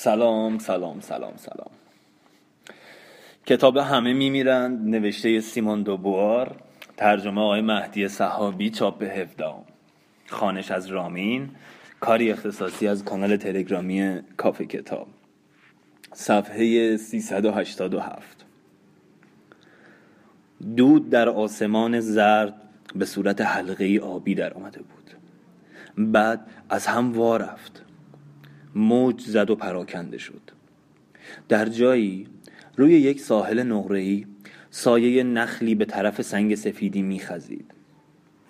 سلام سلام سلام سلام. کتاب همه میمیرند نوشته سیمون دوبوار ترجمه آقای مهدی صحابی چاپ هفدام خانش از رامین کاری اختصاصی از کانال تلگرامی کافه کتاب. صفحه 387 دود در آسمان زرد به صورت حلقه آبی در آمده بود. بعد از هم وا رفت. موج زد و پراکنده شد. در جایی روی یک ساحل نقره‌ای سایه نخلی به طرف سنگ سفیدی میخزید.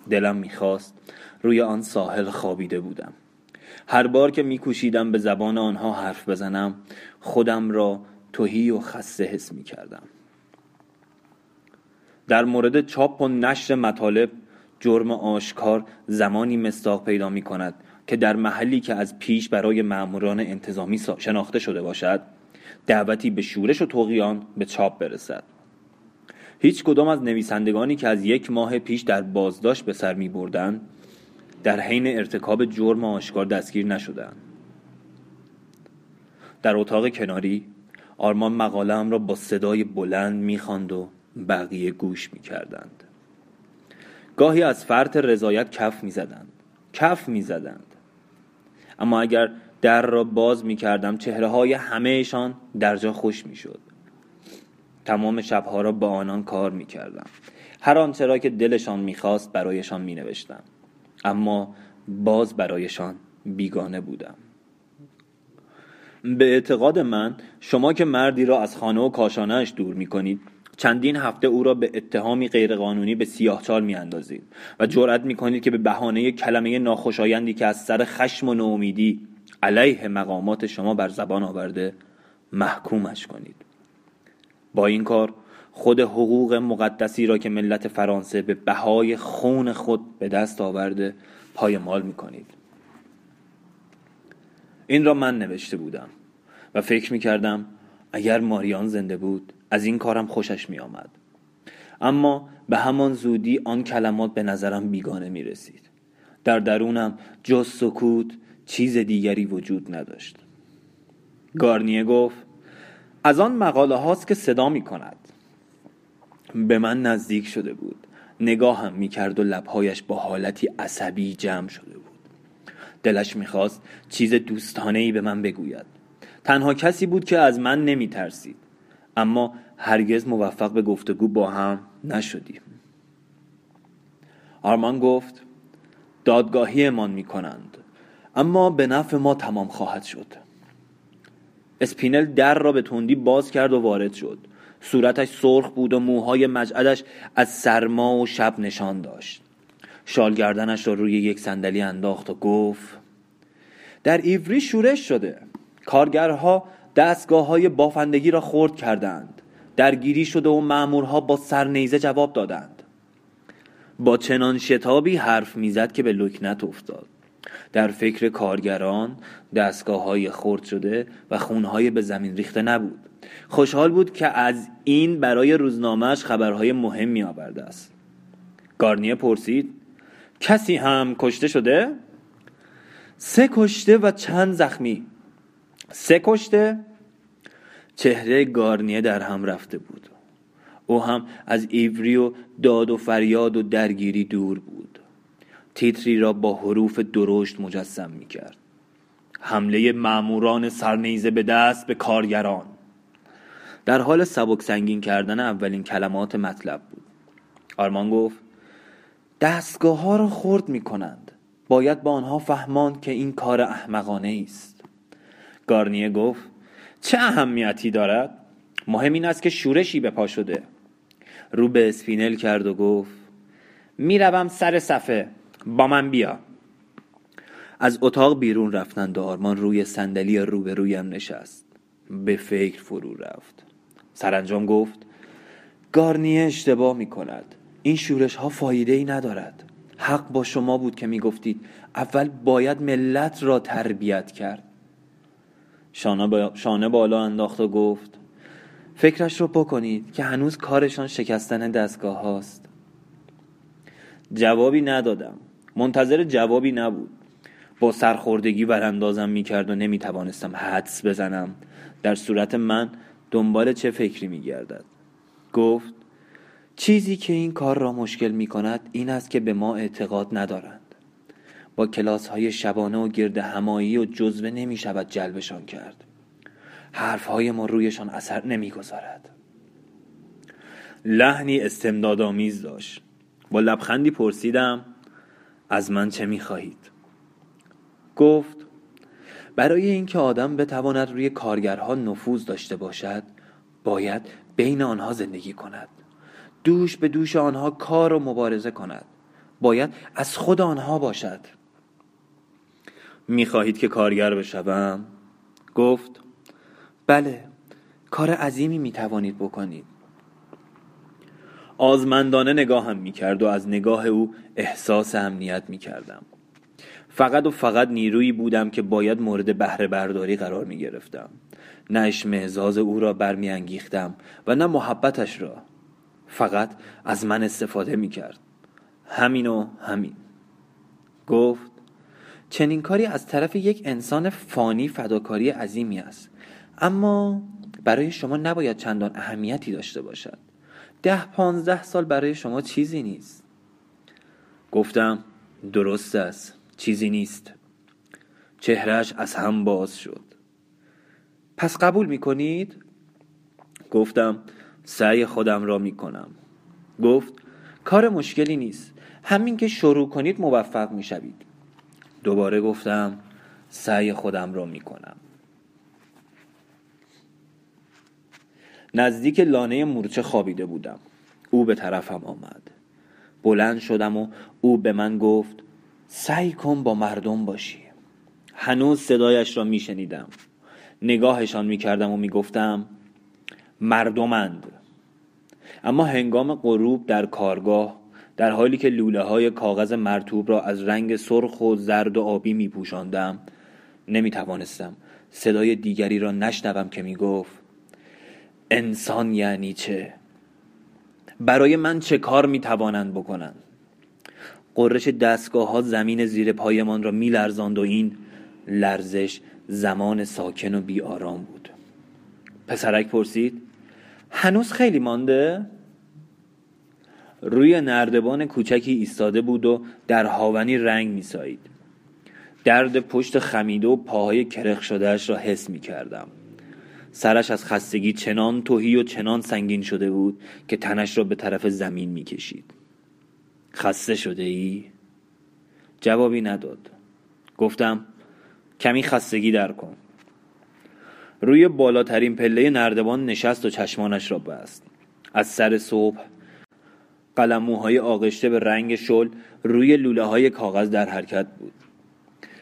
دلم می‌خواست روی آن ساحل خوابیده بودم. هر بار که میکوشیدم به زبان آنها حرف بزنم خودم را توهی و خسته حس می‌کردم. در مورد چاپ و نشر مطالب جرم آشکار زمانی مستاق پیدا می کند که در محلی که از پیش برای ماموران انتظامی شناخته شده باشد دعوتی به شورش و توقیان به چاپ برسد. هیچ کدام از نویسندگانی که از یک ماه پیش در بازداشت به سر می بردن در حین ارتکاب جرم آشکار دستگیر نشدند. در اتاق کناری آرمان مقاله را با صدای بلند می‌خواند و بقیه گوش می‌کردند. گاهی از فرط رضایت کف می‌زدند. کف می‌زدند. اما اگر در را باز می کردم چهره های همهشان در جا خوش می شد تمام شبها را با آنان کار می کردم هر آنچه را که دلشان می‌خواست برایشان می نوشتم اما باز برایشان بیگانه بودم. به اعتقاد من شما که مردی را از خانه و کاشانهش دور می کنید چندین هفته او را به اتهامی غیرقانونی به سیاهچال میاندازید و جرأت می‌کنید که به بهانه کلمه ناخوشایندی که از سر خشم و نومیدی علیه مقامات شما بر زبان آورده محکومش کنید. با این کار خود حقوق مقدسی را که ملت فرانسه به بهای خون خود به دست آورده پایمال می‌کنید. این را من نوشته بودم و فکر می‌کردم اگر ماریان زنده بود از این کارم خوشش می آمد. اما به همان زودی آن کلمات به نظرم بیگانه می رسید. در درونم جز سکوت چیز دیگری وجود نداشت. گارنیه گفت از آن مقاله هاست که صدا می کند. به من نزدیک شده بود. نگاهم می کرد و لبهایش با حالتی عصبی جمع شده بود. دلش می‌خواست چیز دوستانه ای به من بگوید. تنها کسی بود که از من نمی ترسید. اما هرگز موفق به گفتگو با هم نشدیم. آرمان گفت دادگاهی امان می کنند اما به نفع ما تمام خواهد شد. اسپینل در را به تندی باز کرد و وارد شد. صورتش سرخ بود و موهای مجعدش از سرما و شب نشان داشت. شالگردنش را روی یک صندلی انداخت و گفت در ایوری شورش شده. کارگرها دستگاه های بافندگی را خورد کردند. درگیری شده و مامورها با سرنیزه جواب دادند. با چنان شتابی حرف می‌زد که به لکنت افتاد. در فکر کارگران دستگاه های خورد شده و خونهای به زمین ریخته نبود. خوشحال بود که از این برای روزنامهش خبرهای مهمی آورده است. گارنیه پرسید کسی هم کشته شده؟ سه کشته و چند زخمی. سه کشته چهره گارنیه در هم رفته بود. او هم از ایوری و داد و فریاد و درگیری دور بود. تیتری را با حروف درشت مجسم می کرد حمله معموران سرنیزه به دست به کارگران. در حال سبک سنگین کردن اولین کلمات مطلب بود. آرمان گفت دستگاه ها را خرد می کنند باید با آنها فهماند که این کار احمقانه است. گارنیه گفت چه اهمیتی دارد؟ مهم این است که شورشی به پا شده. رو به اسپینل کرد و گفت می‌روم سر صفه با من بیا. از اتاق بیرون رفتند و آرمان روی صندلی روبرویم نشست. به فکر فرو رفت. سرانجام گفت گارنیه اشتباه می کند این شورش ها فایده ای ندارد. حق با شما بود که می گفتید اول باید ملت را تربیت کرد. شانه بالا انداخت و گفت فکرش رو بکنید که هنوز کارشان شکستن دستگاه هاست. جوابی ندادم. منتظر جوابی نبود. با سرخوردگی وراندازم می‌کرد و نمی‌توانستم حدس بزنم. در صورت من دنبال چه فکری میگردد؟ گفت چیزی که این کار را مشکل می کند این است که به ما اعتقاد ندارند. با کلاس های شبانه و گرد همایی و جزوه نمی شود جلبشان کرد. حرف های ما رویشان اثر نمی گذارد لحنی استمدادآمیز داشت. با لبخندی پرسیدم از من چه می خواهید گفت برای اینکه آدم بتواند روی کارگرها نفوذ داشته باشد باید بین آنها زندگی کند. دوش به دوش آنها کار و مبارزه کند. باید از خود آنها باشد. می‌خواهید که کارگر بشوم؟ گفت بله کار عظیمی می‌توانید بکنید. آزمندانه نگاهم می‌کرد و از نگاه او احساس امنیت می‌کردم. فقط و فقط نیرویی بودم که باید مورد بهره برداری قرار می گرفتم نه اشمعزاز او را برمیانگیختم و نه محبتش را. فقط از من استفاده می کرد همین و همین. گفت چنین کاری از طرف یک انسان فانی فداکاری عظیمی است. اما برای شما نباید چندان اهمیتی داشته باشد. ده پانزده سال برای شما چیزی نیست. گفتم درست است. چیزی نیست. چهرش از هم باز شد. پس قبول می کنید؟ گفتم سعی خودم را می کنم گفت کار مشکلی نیست. همین که شروع کنید موفق می شوید دوباره گفتم سعی خودم را می کنم نزدیک لانه مورچه خوابیده بودم. او به طرفم آمد. بلند شدم و او به من گفت سعی کن با مردم باشی. هنوز صدایش را میشنیدم. نگاهشان می‌کردم و می‌گفتم مردمند. اما هنگام غروب در کارگاه در حالی که لوله های کاغذ مرتوب را از رنگ سرخ و زرد و آبی می پوشاندم نمی توانستم صدای دیگری را نشنوم که می گفت انسان یعنی چه؟ برای من چه کار می توانند بکنند؟ قررش دستگاه ها زمین زیر پایمان را می لرزاند و این لرزش زمان ساکن و بی آرام بود پسرک پرسید هنوز خیلی مانده؟ روی نردبان کوچکی ایستاده بود و در هاونی رنگ میسایید. درد پشت خمیده و پاهای کرخ شدهش را حس می کردم سرش از خستگی چنان توهی و چنان سنگین شده بود که تنش را به طرف زمین می کشید خسته شده ای؟ جوابی نداد. گفتم کمی خستگی در کن. روی بالاترین پله نردبان نشست و چشمانش را بست. از سر صبح قلموهای آغشته به رنگ شل روی لوله های کاغذ در حرکت بود.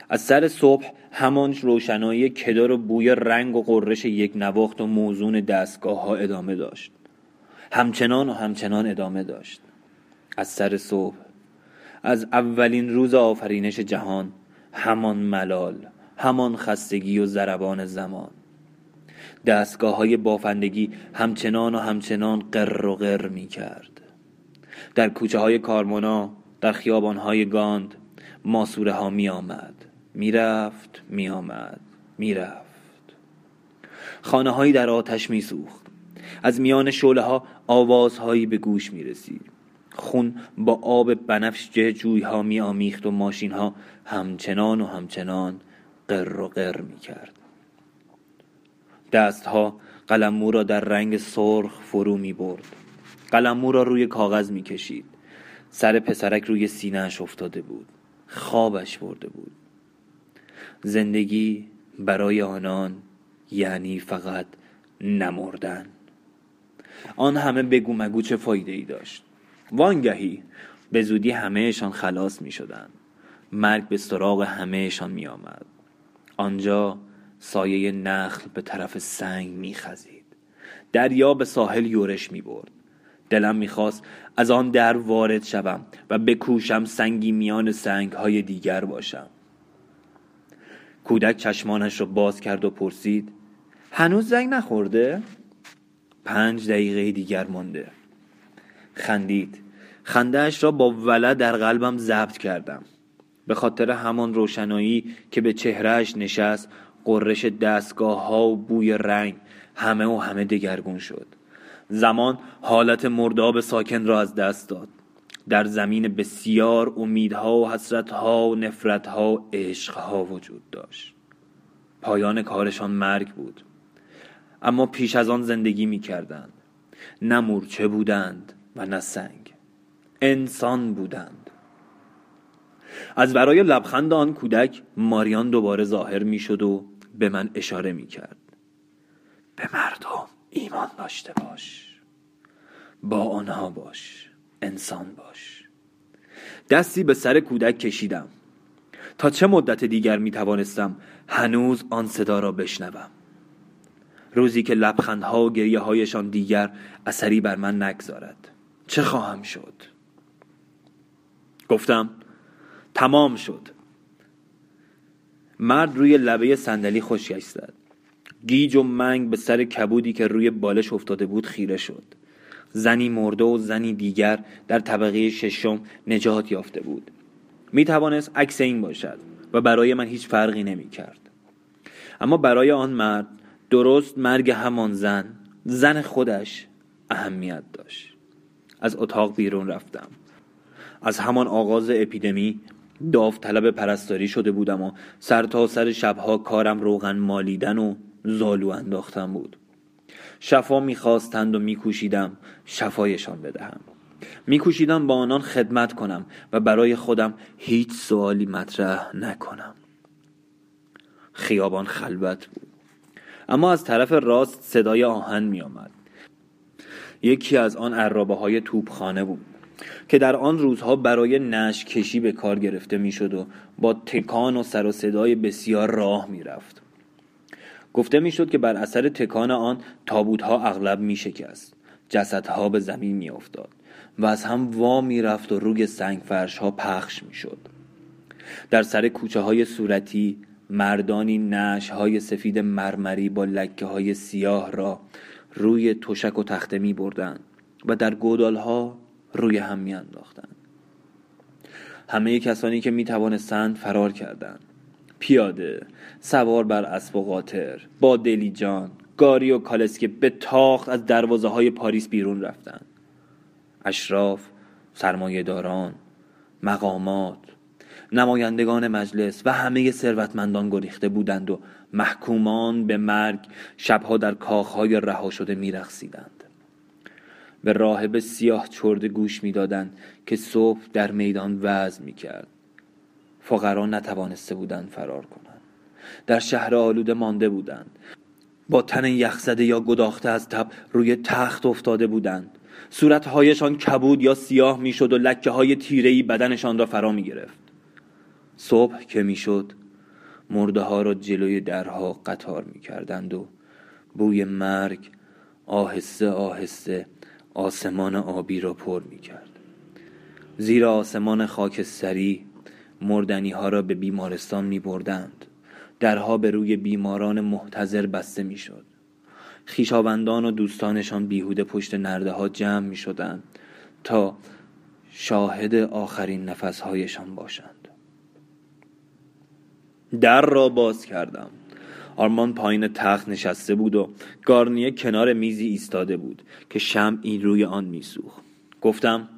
از سر صبح همان روشنایی کدار و بوی رنگ و قررش یک نواخت و موزون دستگاه ها ادامه داشت. همچنان و همچنان ادامه داشت. از سر صبح از اولین روز آفرینش جهان همان ملال همان خستگی و ضربان زمان. دستگاه های بافندگی همچنان و همچنان قر و قر می کرد در کوچه های کارمونا در خیابان های گاند ماسوره ها می آمد می رفت می آمد می رفت خانه هایی در آتش می سوخت از میان شعله ها آوازهایی به گوش می رسید خون با آب بنفش جوی ها می آمیخت و ماشین ها همچنان و همچنان قر و قر می کرد دستها قلمو را در رنگ سرخ فرو می برد قلمو را روی کاغذ می کشید سر پسرک روی سینهش افتاده بود. خوابش برده بود. زندگی برای آنان یعنی فقط نمردن. آن همه بگو مگو چه فایده ای داشت. وانگهی به زودی همهشان خلاص می شدن. مرگ به سراغ همهشان می آمد آنجا سایه نخل به طرف سنگ می خزید دریا به ساحل یورش می برد دلم می‌خواست از آن در وارد شوم و بکوشم سنگی میان سنگ های دیگر باشم. کودک چشمانش را باز کرد و پرسید هنوز زنگ نخورده؟ پنج دقیقه دیگر مانده. خندید. خندهاش را با ولع در قلبم ضبط کردم. به خاطر همان روشنایی که به چهرهش نشست قررش دستگاه ها و بوی رنگ همه و همه دگرگون شد. زمان حالت مرداب ساکن را از دست داد. در زمین بسیار امیدها و حسرتها و نفرتها و عشقها وجود داشت. پایان کارشان مرگ بود. اما پیش از آن زندگی می کردند نه مورچه بودند و نه سنگ. انسان بودند. از برای لبخند آن کودک ماریان دوباره ظاهر می شد و به من اشاره می کرد به مردم. ایمان داشته باش. با آنها باش. انسان باش. دستی به سر کودک کشیدم. تا چه مدت دیگر می توانستم هنوز آن صدا را بشنوم؟ روزی که لبخندها و گریه هایشان دیگر اثری بر من نگذارد. چه خواهم شد؟ گفتم تمام شد. مرد روی لبه صندلی خشکش زد گیج و منگ به سر کبودی که روی بالش افتاده بود خیره شد. زنی مرده و زنی دیگر در طبقه ششم نجات یافته بود. می توانست عکس این باشد و برای من هیچ فرقی نمی کرد اما برای آن مرد درست مرگ همان زن زن خودش اهمیت داشت. از اتاق بیرون رفتم. از همان آغاز اپیدمی داوطلب پرستاری شده بودم و سر تا سر شبها کارم روغن مالیدن و زالو انداختن بود. شفا می‌خواستند و میکوشیدم شفایشان بدهم. میکوشیدم با آنان خدمت کنم و برای خودم هیچ سوالی مطرح نکنم. خیابان خلوت بود. اما از طرف راست صدای آهن می آمد. یکی از آن عرابه های توپخانه بود که در آن روزها برای نش کشی به کار گرفته می‌شد و با تکان و سر و صدای بسیار راه می‌رفت. گفته می‌شد که بر اثر تکان آن تابوتها اغلب می شکست جسدها به زمین می افتاد و از هم وا می رفت و روی سنگ فرش ها پخش می شد در سر کوچه های صورتی مردانی نش های سفید مرمری با لکه های سیاه را روی تشک و تخته می بردن و در گودال ها روی هم می انداختن. همه کسانی که می توانستند فرار کردند. پیاده سوار بر اسب و قاطر. با دلیجان گاری و کالسکه به تاخت از دروازه های پاریس بیرون رفتند اشراف سرمایهداران مقامات نمایندگان مجلس و همه ثروتمندان گریخته بودند و محکومان به مرگ شبها در کاخهای رها شده میرقصیدند. به راهب سیاه چرده گوش می‌دادند که صبح در میدان وضع می‌کرد. فقرا نتوانسته بودند فرار کنند. در شهر آلوده مانده بودند. با تن یخزده یا گداخته از تب روی تخت افتاده بودند. صورتهایشان کبود یا سیاه می‌شد و لکه های تیرهی بدنشان را فرا می گرفت صبح که می‌شد مرده ها را جلوی درها قطار می کردند و بوی مرگ آهسته آهسته آسمان آبی را پر می کرد زیر آسمان خاکستری مردنی ها را به بیمارستان می بردند درها به روی بیماران محتضر بسته می شد خیشاوندان و دوستانشان بیهوده پشت نرده ها جمع می شدند تا شاهد آخرین نفسهایشان باشند. در را باز کردم. آرمان پایین تخت نشسته بود و گارنیه کنار میزی ایستاده بود که شمعی روی آن میسوخت. گفتم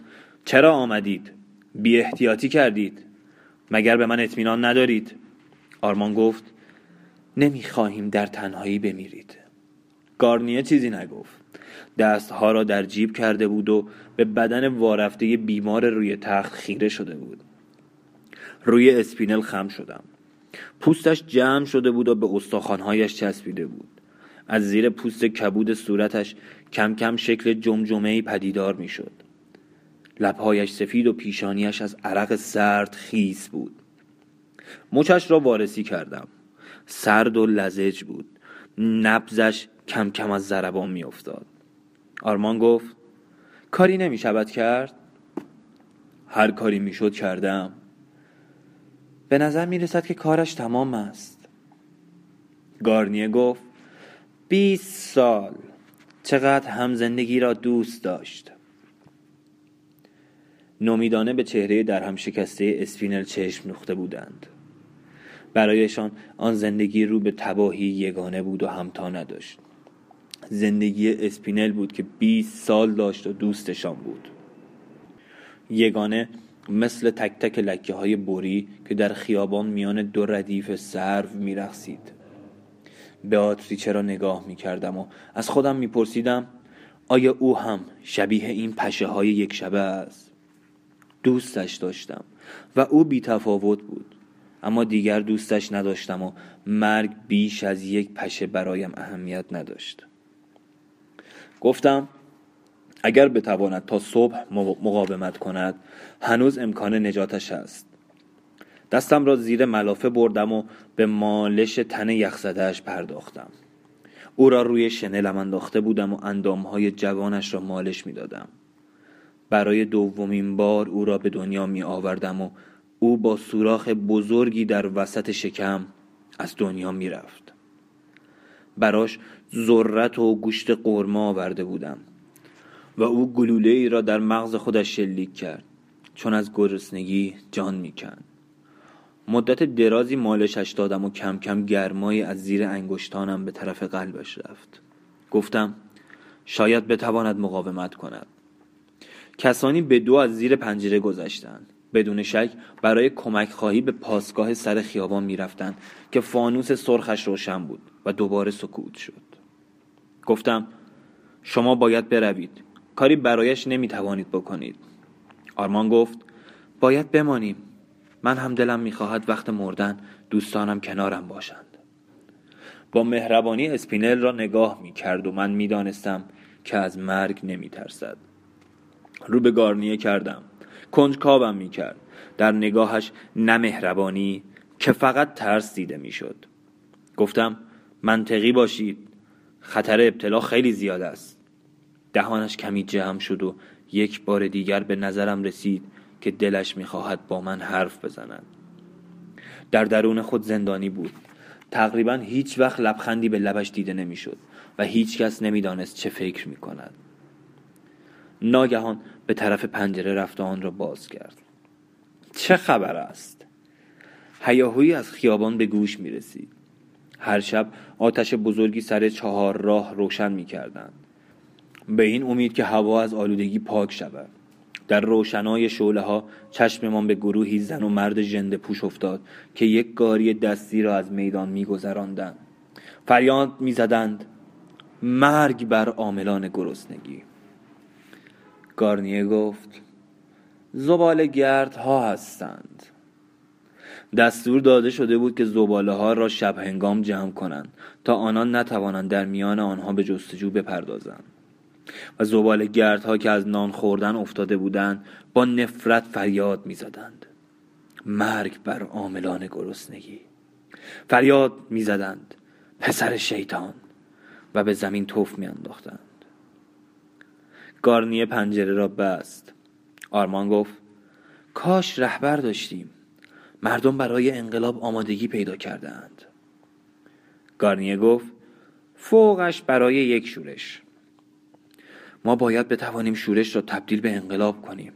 چرا آمدید؟ بی احتیاطی کردید. مگر به من اطمینان ندارید؟ آرمان گفت نمی‌خواهیم در تنهایی بمیرید. گارنیه چیزی نگفت. دستها را در جیب کرده بود و به بدن وارفته بیمار روی تخت خیره شده بود. روی اسپینل خم شدم. پوستش جمع شده بود و به استخوانهایش چسبیده بود. از زیر پوست کبود صورتش کم کم شکل جمجمه پدیدار می‌شد. لبهایش سفید و پیشانیش از عرق سرد خیس بود. مچش را وارسی کردم. سرد و لزج بود. نبزش کم کم از ضربان میافتاد. آرمان گفت کاری نمی شود کرد؟ هر کاری می‌شد کردم. به نظر می رسد که کارش تمام است. گارنیه گفت بیست سال. چقدر هم زندگی را دوست داشت. نومیدانه به چهره در هم شکسته اسپینل چشم دوخته بودند. برایشان آن زندگی رو به تباهی یگانه بود و همتا نداشت. زندگی اسپینل بود که 20 سال داشت و دوستشان بود. یگانه مثل تک تک لکه های نوری که در خیابان میان دو ردیف سرو میرقصید بئاتریچه را نگاه می کردم و از خودم میپرسیدم آیا او هم شبیه این پشه های یک شبه است؟ دوستش داشتم و او بی تفاوت بود. اما دیگر دوستش نداشتم و مرگ بیش از یک پشه برایم اهمیت نداشت. گفتم اگر بتواند تا صبح مقاومت کند هنوز امکان نجاتش است دستم را زیر ملافه بردم و به مالش تن یخزدهش پرداختم. او را روی شنلم انداخته بودم و اندامهای جوانش را مالش می دادم. برای دومین بار او را به دنیا می آوردم و او با سوراخ بزرگی در وسط شکم از دنیا می رفت. براش ذرت و گوشت قرمه آورده بودم و او گلوله ای را در مغز خودش شلیک کرد چون از گرسنگی جان می‌کند مدت درازی مالشش دادم و کم کم گرمایی از زیر انگشتانم به طرف قلبش رفت. گفتم شاید بتواند مقاومت کند. کسانی به دو از زیر پنجره گذشتند. بدون شک برای کمک خواهی به پاسگاه سر خیابان می‌رفتند که فانوس سرخش روشن بود و دوباره سکوت شد. گفتم شما باید بروید. کاری برایش نمی‌توانید بکنید. آرمان گفت باید بمانیم. من هم دلم می‌خواهد وقت مردن دوستانم کنارم باشند. با مهربانی اسپینل را نگاه می‌کرد و من می‌دانستم که از مرگ نمیترسد. رو به گارنیه کردم. کنجکاوم می‌کرد. در نگاهش نه مهربانی که فقط ترس دیده می‌شد. گفتم منطقی باشید. خطر ابتلا خیلی زیاد است. دهانش کمی جمع شد و یک بار دیگر به نظرم رسید که دلش می‌خواهد با من حرف بزند. در درون خود زندانی بود. تقریبا هیچ وقت لبخندی به لبش دیده نمی‌شد و هیچ کس نمی‌دانست چه فکر می کند ناگهان به طرف پنجره رفت و آن را باز کرد. چه خبر است؟ هیاهویی از خیابان به گوش می رسید هر شب آتش بزرگی سر چهار راه روشن می کردند به این امید که هوا از آلودگی پاک شود. در روشنای شعله ها چشممان به گروهی زن و مرد جنده پوش افتاد که یک گاری دستی را از میدان میگذراندند. فریاد می‌زدند مرگ بر عاملان گرسنگی. گارنیه گفت زباله گرد ها هستند. دستور داده شده بود که زباله ها را شب هنگام جمع کنند تا آنان نتوانند در میان آنها به جستجو بپردازند. و زبال گردها که از نان خوردن افتاده بودند با نفرت فریاد می‌زدند. مرگ بر عاملان گرسنگی. فریاد می‌زدند. پسر شیطان. و به زمین توف میانداختند. گارنیه پنجره را بست. آرمان گفت کاش رهبر داشتیم. مردم برای انقلاب آمادگی پیدا کردند گارنیه گفت فوقش برای یک شورش. ما باید بتوانیم شورش را تبدیل به انقلاب کنیم.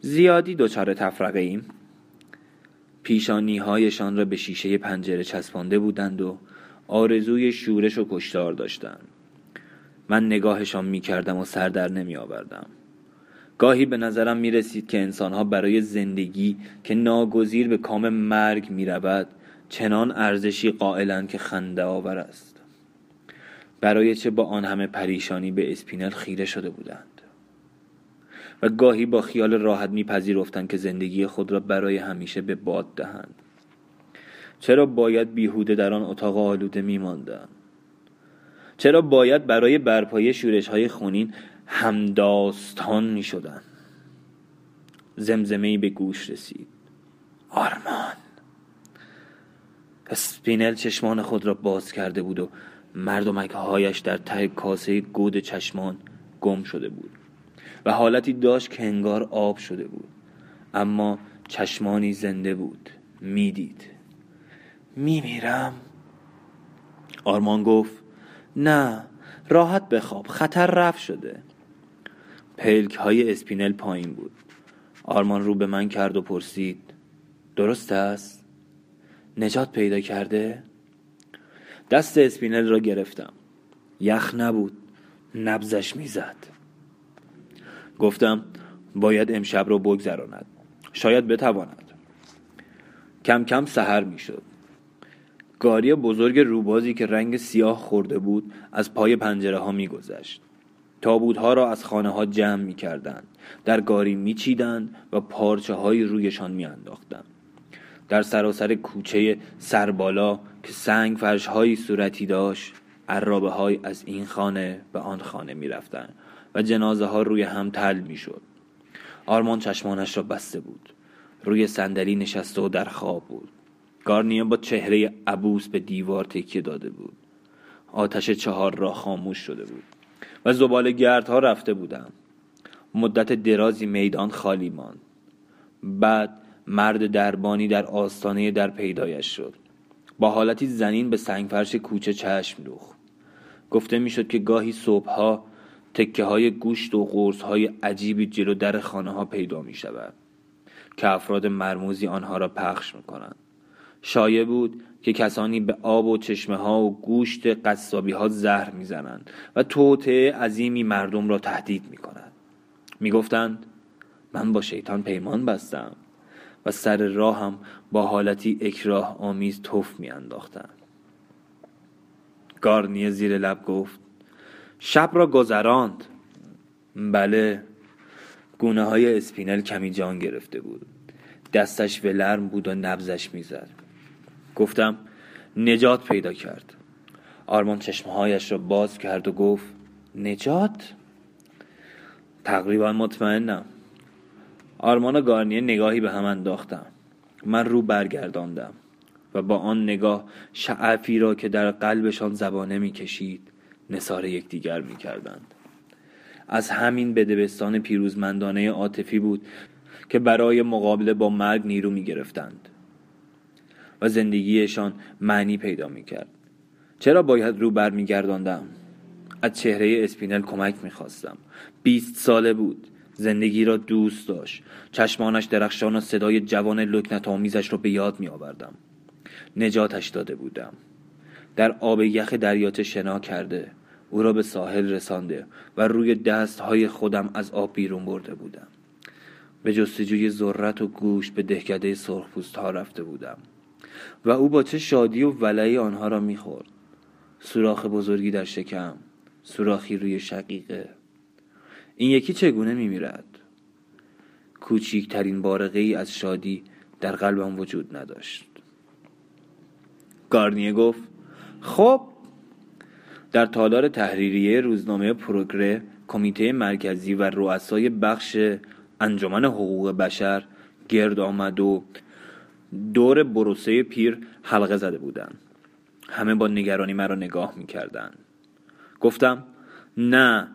زیادی دچار تفرقه ایم. پیشانی هایشان را به شیشه پنجره چسبانده بودند و آرزوی شورش و کشتار داشتند. من نگاهشان می کردم و سر در نمی آوردم گاهی به نظرم می رسید که انسانها برای زندگی که ناگزیر به کام مرگ می رود چنان ارزشی قائلند که خنده آور است. برای چه با آن همه پریشانی به اسپینل خیره شده بودند؟ و گاهی با خیال راحت میپذیرفتند که زندگی خود را برای همیشه به باد دهند. چرا باید بیهوده در آن اتاق آلوده میماندند؟ چرا باید برای برپایی شورش های خونین همداستان می شدن زمزمه به گوش رسید. آرمان. اسپینل چشمان خود را باز کرده بود و مردمک هایش در ته کاسه گود چشمان گم شده بود و حالتی داشت که انگار آب شده بود. اما چشمانی زنده بود. می‌دید. میمیرم. آرمان گفت نه راحت بخواب خطر رفت شده. پلک های اسپینل پایین بود. آرمان رو به من کرد و پرسید درست است؟ نجات پیدا کرده؟ دست اسپینل را گرفتم. یخ نبود نبضش می‌زد. گفتم باید امشب را بگذراند. شاید بتواند. کم کم سحر می‌شد. گاری بزرگ روبازی که رنگ سیاه خورده بود از پای پنجره ها میگذشت ها را از خانه ها جمع می کردند. در گاری می چیدند و پارچه های رویشان می انداختند. در سراسر کوچه سربالا که سنگ فرش های صورتی داشت عرابه های از این خانه به آن خانه می رفتن و جنازه ها روی هم تل می شد. آرمان چشمانش را بسته بود. روی صندلی نشسته و در خواب بود. گارنیه با چهره عبوس به دیوار تکیه داده بود. آتش چهار را خاموش شده بود. و زبال گردها رفته بودم مدت درازی میدان خالی ماند بعد مرد دربانی در آستانه در پیدایش شد با حالتی زنین به سنگفرش کوچه چشم دوخت گفته می‌شد که گاهی صبحها تکه های گوشت و قرص های عجیبی جلو در خانه ها پیدا می شود که افراد مرموزی آنها را پخش می کنند شایع بود که کسانی به آب و چشمه ها و گوشت قصابی ها زهر می‌زنند و توطعه عظیمی مردم را تهدید می کنند می گفتند من با شیطان پیمان بستم و سر راهم با حالتی اکراه آمیز توف می انداختند گارنیه زیر لب گفت شب را گذراند. بله گونه های اسپینل کمی جان گرفته بود. دستش ولرم بود و نبزش می‌زد. گفتم نجات پیدا کرد. آرمان چشمهایش را باز کرد و گفت نجات؟ تقریبا مطمئنم. آرمان و گارنیه نگاهی به هم انداختم من رو برگرداندم و با آن نگاه شعفی را که در قلبشان زبانه می‌کشید نصار یکدیگر می‌کردند. از همین بدبستان پیروزمندانه عاطفی بود که برای مقابله با مرگ نیرو می‌گرفتند. و زندگیشان معنی پیدا می‌کرد. چرا باید رو برمیگرداندم از چهره اسپینل کمک می‌خواستم. بیست ساله بود. زندگی را دوست داشت. چشمانش درخشان و صدای جوان لکنت آمیزش را به یاد می آوردم نجاتش داده بودم. در آب یخ دریاچه شنا کرده او را به ساحل رسانده و روی دستهای خودم از آب بیرون برده بودم. به جستجوی ذرت و گوش به دهکده سرخپوست ها رفته بودم. و او با چه شادی و ولعی آنها را می‌خورد. سوراخ بزرگی در شکم سوراخی روی شقیقه. این یکی چگونه میمیرد؟ کوچیکترین بارقه ای از شادی در قلبم وجود نداشت. گارنیه گفت خب. در تالار تحریریه روزنامه پروگره کمیته مرکزی و رؤسای بخش انجمن حقوق بشر گرد آمد و دور بروسه پیر حلقه زده بودند همه با نگرانی مرا نگاه می‌کردند گفتم نه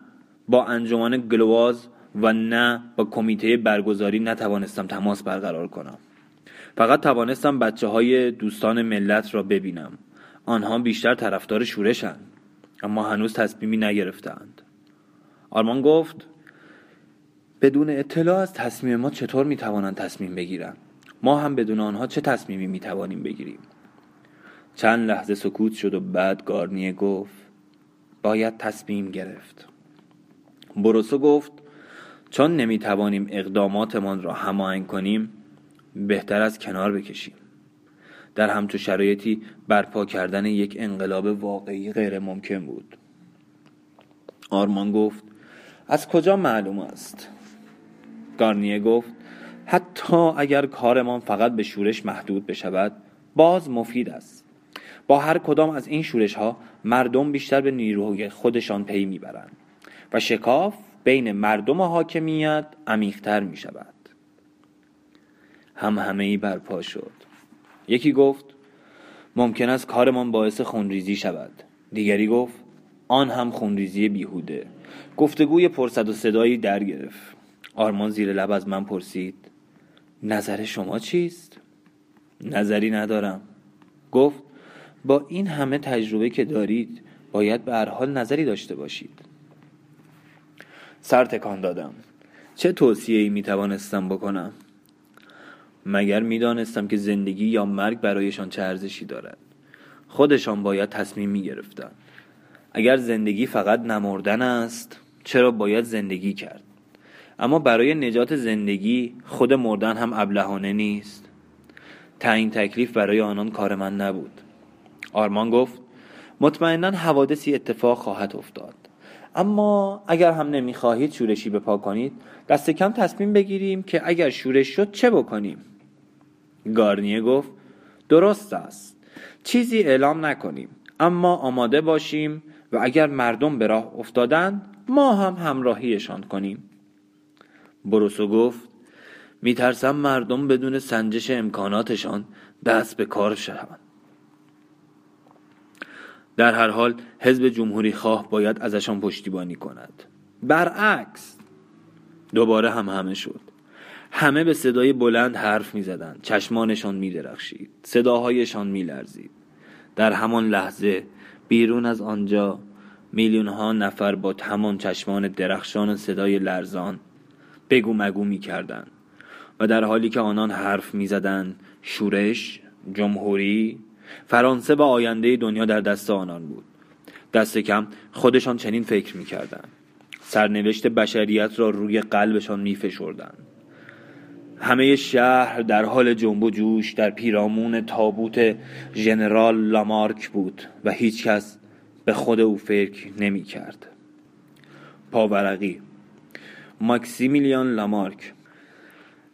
با انجمن گلواز و نه با کمیته برگزاری نتوانستم تماس برقرار کنم. فقط توانستم بچه های دوستان ملت را ببینم. آنها بیشتر طرفدار شورشند اما هنوز تصمیمی نگرفتند. آرمان گفت بدون اطلاع از تصمیم ما چطور می‌توانند تصمیم بگیرند؟ ما هم بدون آنها چه تصمیمی می‌توانیم بگیریم؟ چند لحظه سکوت شد و بعد گارنیه گفت باید تصمیم گرفت. بروسو گفت چون نمی‌توانیم اقداماتمان را هماهنگ کنیم بهتر از کنار بکشیم. در همچو شرایطی برپا کردن یک انقلاب واقعی غیر ممکن بود. آرمان گفت از کجا معلوم است؟ گارنیه گفت حتی اگر کارمان فقط به شورش محدود بشود باز مفید است. با هر کدام از این شورش ها مردم بیشتر به نیروی خودشان پی می‌برند و شکاف بین مردم و حاکمیت عمیقتر می شود هم همه ای برپا شد. یکی گفت ممکن است کارمان باعث خونریزی شود. دیگری گفت آن هم خونریزی بیهوده. گفتگوی پرصد و صدایی در گرفت. آرمان زیر لب از من پرسید نظر شما چیست؟ نظری ندارم. گفت با این همه تجربه که دارید باید به هر حال نظری داشته باشید. سر تکان دادم. چه توصیه ای می توانستم بکنم؟ مگر می‌دانستم که زندگی یا مرگ برایشان چه ارزشی دارد؟ خودشان باید تصمیم می گرفتن اگر زندگی فقط نمردن است چرا باید زندگی کرد؟ اما برای نجات زندگی خود مردن هم ابلهانه نیست. تعیین تکلیف برای آنان کار من نبود. آرمان گفت مطمئنا حوادثی اتفاق خواهد افتاد. اما اگر هم نمی‌خواهید شورشی بپا کنید دست کم تصمیم بگیریم که اگر شورش شد چه بکنیم. گارنیه گفت درست است. چیزی اعلام نکنیم اما آماده باشیم و اگر مردم به راه افتادند ما هم همراهیشان کنیم. بروسو گفت میترسم مردم بدون سنجش امکاناتشان دست به کار شوند در هر حال حزب جمهوری خواه باید ازشان پشتیبانی کند برعکس دوباره هم همه شد همه به صدای بلند حرف می زدن. چشمانشان می درخشید. صداهایشان می لرزید. در همان لحظه بیرون از آنجا میلیون ها نفر با همان چشمان درخشان صدای لرزان بگو مگو می کردن. و در حالی که آنان حرف می زدن شورش، جمهوری، فرانسه و آینده دنیا در دست آنان بود دست کم خودشان چنین فکر می کردن. سرنوشت بشریت را روی قلبشان می فشردن. همه شهر در حال جنب و جوش در پیرامون تابوت ژنرال لامارک بود و هیچکس به خود او فکر نمی کرد پاورقی ماکسیمیلیان لامارک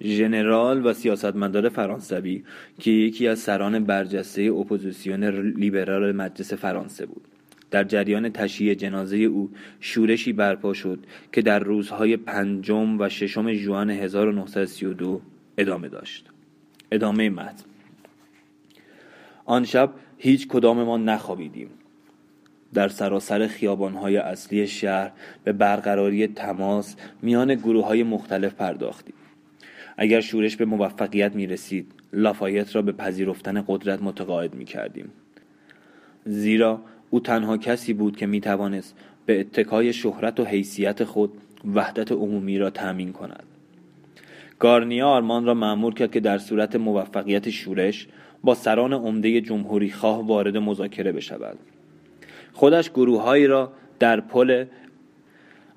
ژنرال و سیاستمدار فرانسوی که یکی از سران برجسته اپوزیسیون لیبرال مجلس فرانسه بود. در جریان تشییع جنازه او شورشی برپا شد که در روزهای پنجم و ششم ژوئن 1932 ادامه داشت. ادامه متن. آن شب هیچ کدام ما نخوابیدیم. در سراسر خیابانهای اصلی شهر به برقراری تماس میان گروه های مختلف پرداختیم. اگر شورش به موفقیت می رسید لافایت را به پذیرفتن قدرت متقاعد می کردیم زیرا او تنها کسی بود که می توانست به اتکای شهرت و حیثیت خود وحدت عمومی را تأمین کند. گارنیا آرمان را معمور کرد که در صورت موفقیت شورش با سران عمده جمهوری خواه وارد مذاکره بشود. خودش گروههایی را در پل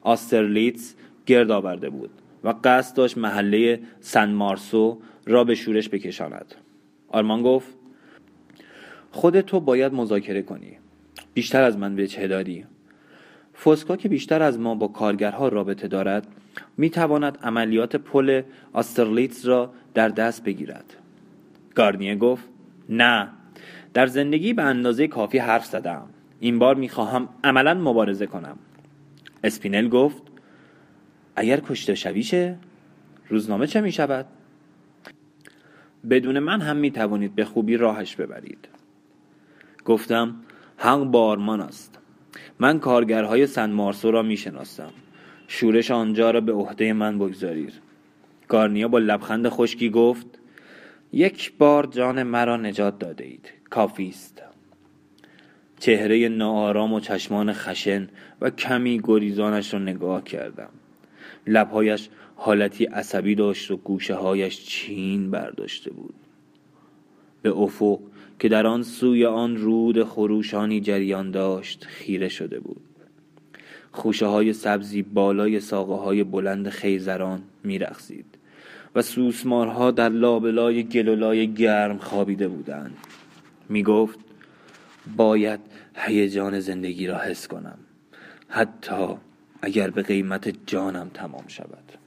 آسترلیتز گرد آورده بود و قصد داشت محله سن مارسو را به شورش بکشاند. آرمان گفت خود تو باید مذاکره کنی. بیشتر از من به چه داری. فوسکا که بیشتر از ما با کارگرها رابطه دارد می تواند عملیات پل آسترلیتز را در دست بگیرد. گارنیه گفت نه. در زندگی به اندازه کافی حرف زدم. این بار می خواهم عملا مبارزه کنم. اسپینل گفت اگر کشته شویشه روزنامه چه می شود؟ بدون من هم می توانید به خوبی راهش ببرید. گفتم حق بارمان است. من کارگرهای سن مارسو را می شناسم شورش آنجا را به عهده من بگذارید. گارنیا با لبخند خشکی گفت یک بار جان مرا نجات داده اید کافی است. چهره ناآرام و چشمان خشن و کمی گریزانش را نگاه کردم. لبهایش حالتی عصبی داشت و گوشه هایش چین برداشته بود. به افق که در آن سوی آن رود خروشانی جریان داشت خیره شده بود. خوشه های سبزی بالای ساقه های بلند خیزران میرقصید و سوسمارها در لابلای گلولای گرم خوابیده بودند. می گفت باید هیجان زندگی را حس کنم. حتی اگر به قیمت جانم تمام شود.